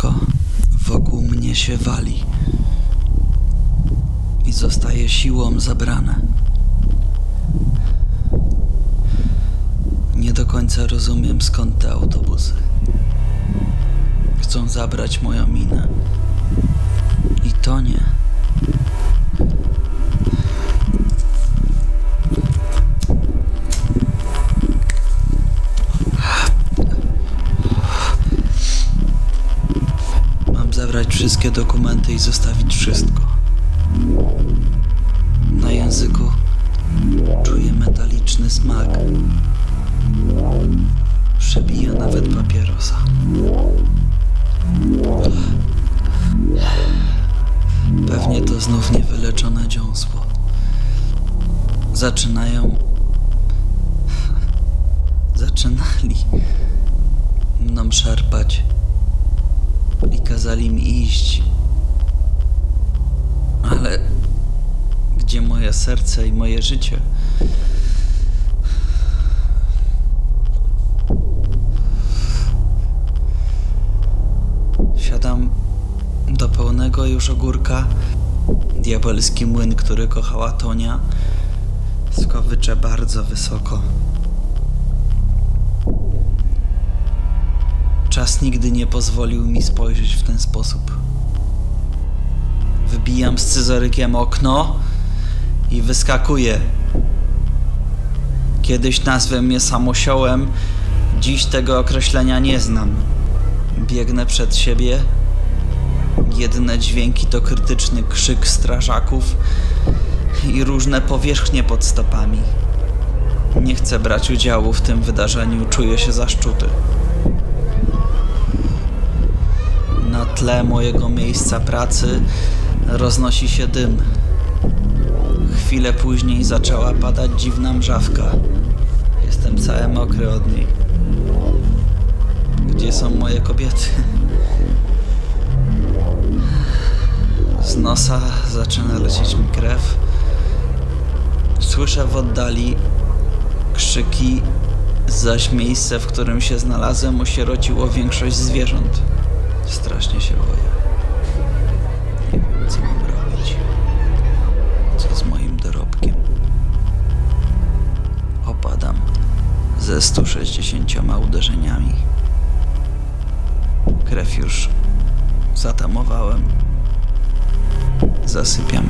wszystko wokół mnie się wali i zostaje siłą zabrane. Nie do końca rozumiem skąd te autobusy. Chcą zabrać moją minę. I to nie. Mam zabrać wszystkie dokumenty i zostawić wszystko. Na języku czuję metaliczny smak. Przebija nawet papierosa. Pewnie to znów niewyleczone dziąsło. Zaczynają. Zaczynali mną szarpać i kazali mi iść. Ale gdzie moje serce i moje życie? Siadam do pełnego już ogórka. Diabelski młyn, który kochała Tonia, skowycze bardzo wysoko. Czas nigdy nie pozwolił mi spojrzeć w ten sposób. Wybijam scyzorykiem okno i wyskakuję. Kiedyś nazwę mnie samosiołem, dziś tego określenia nie znam. Biegnę przed siebie. Jedyne dźwięki to krytyczny krzyk strażaków i różne powierzchnie pod stopami. Nie chcę brać udziału w tym wydarzeniu, czuję się zaszczuty. Tle mojego miejsca pracy roznosi się dym. Chwilę później zaczęła padać dziwna mrzawka. Jestem cały mokry od niej. Gdzie są moje kobiety? Z nosa zaczyna lecieć mi krew. Słyszę w oddali krzyki, zaś miejsce, w którym się znalazłem, osierociło większość zwierząt. Strasznie się boję. Nie wiem, co mam robić. Co z moim dorobkiem? Opadam ze 160 uderzeniami. Krew już zatamowałem. Zasypiam.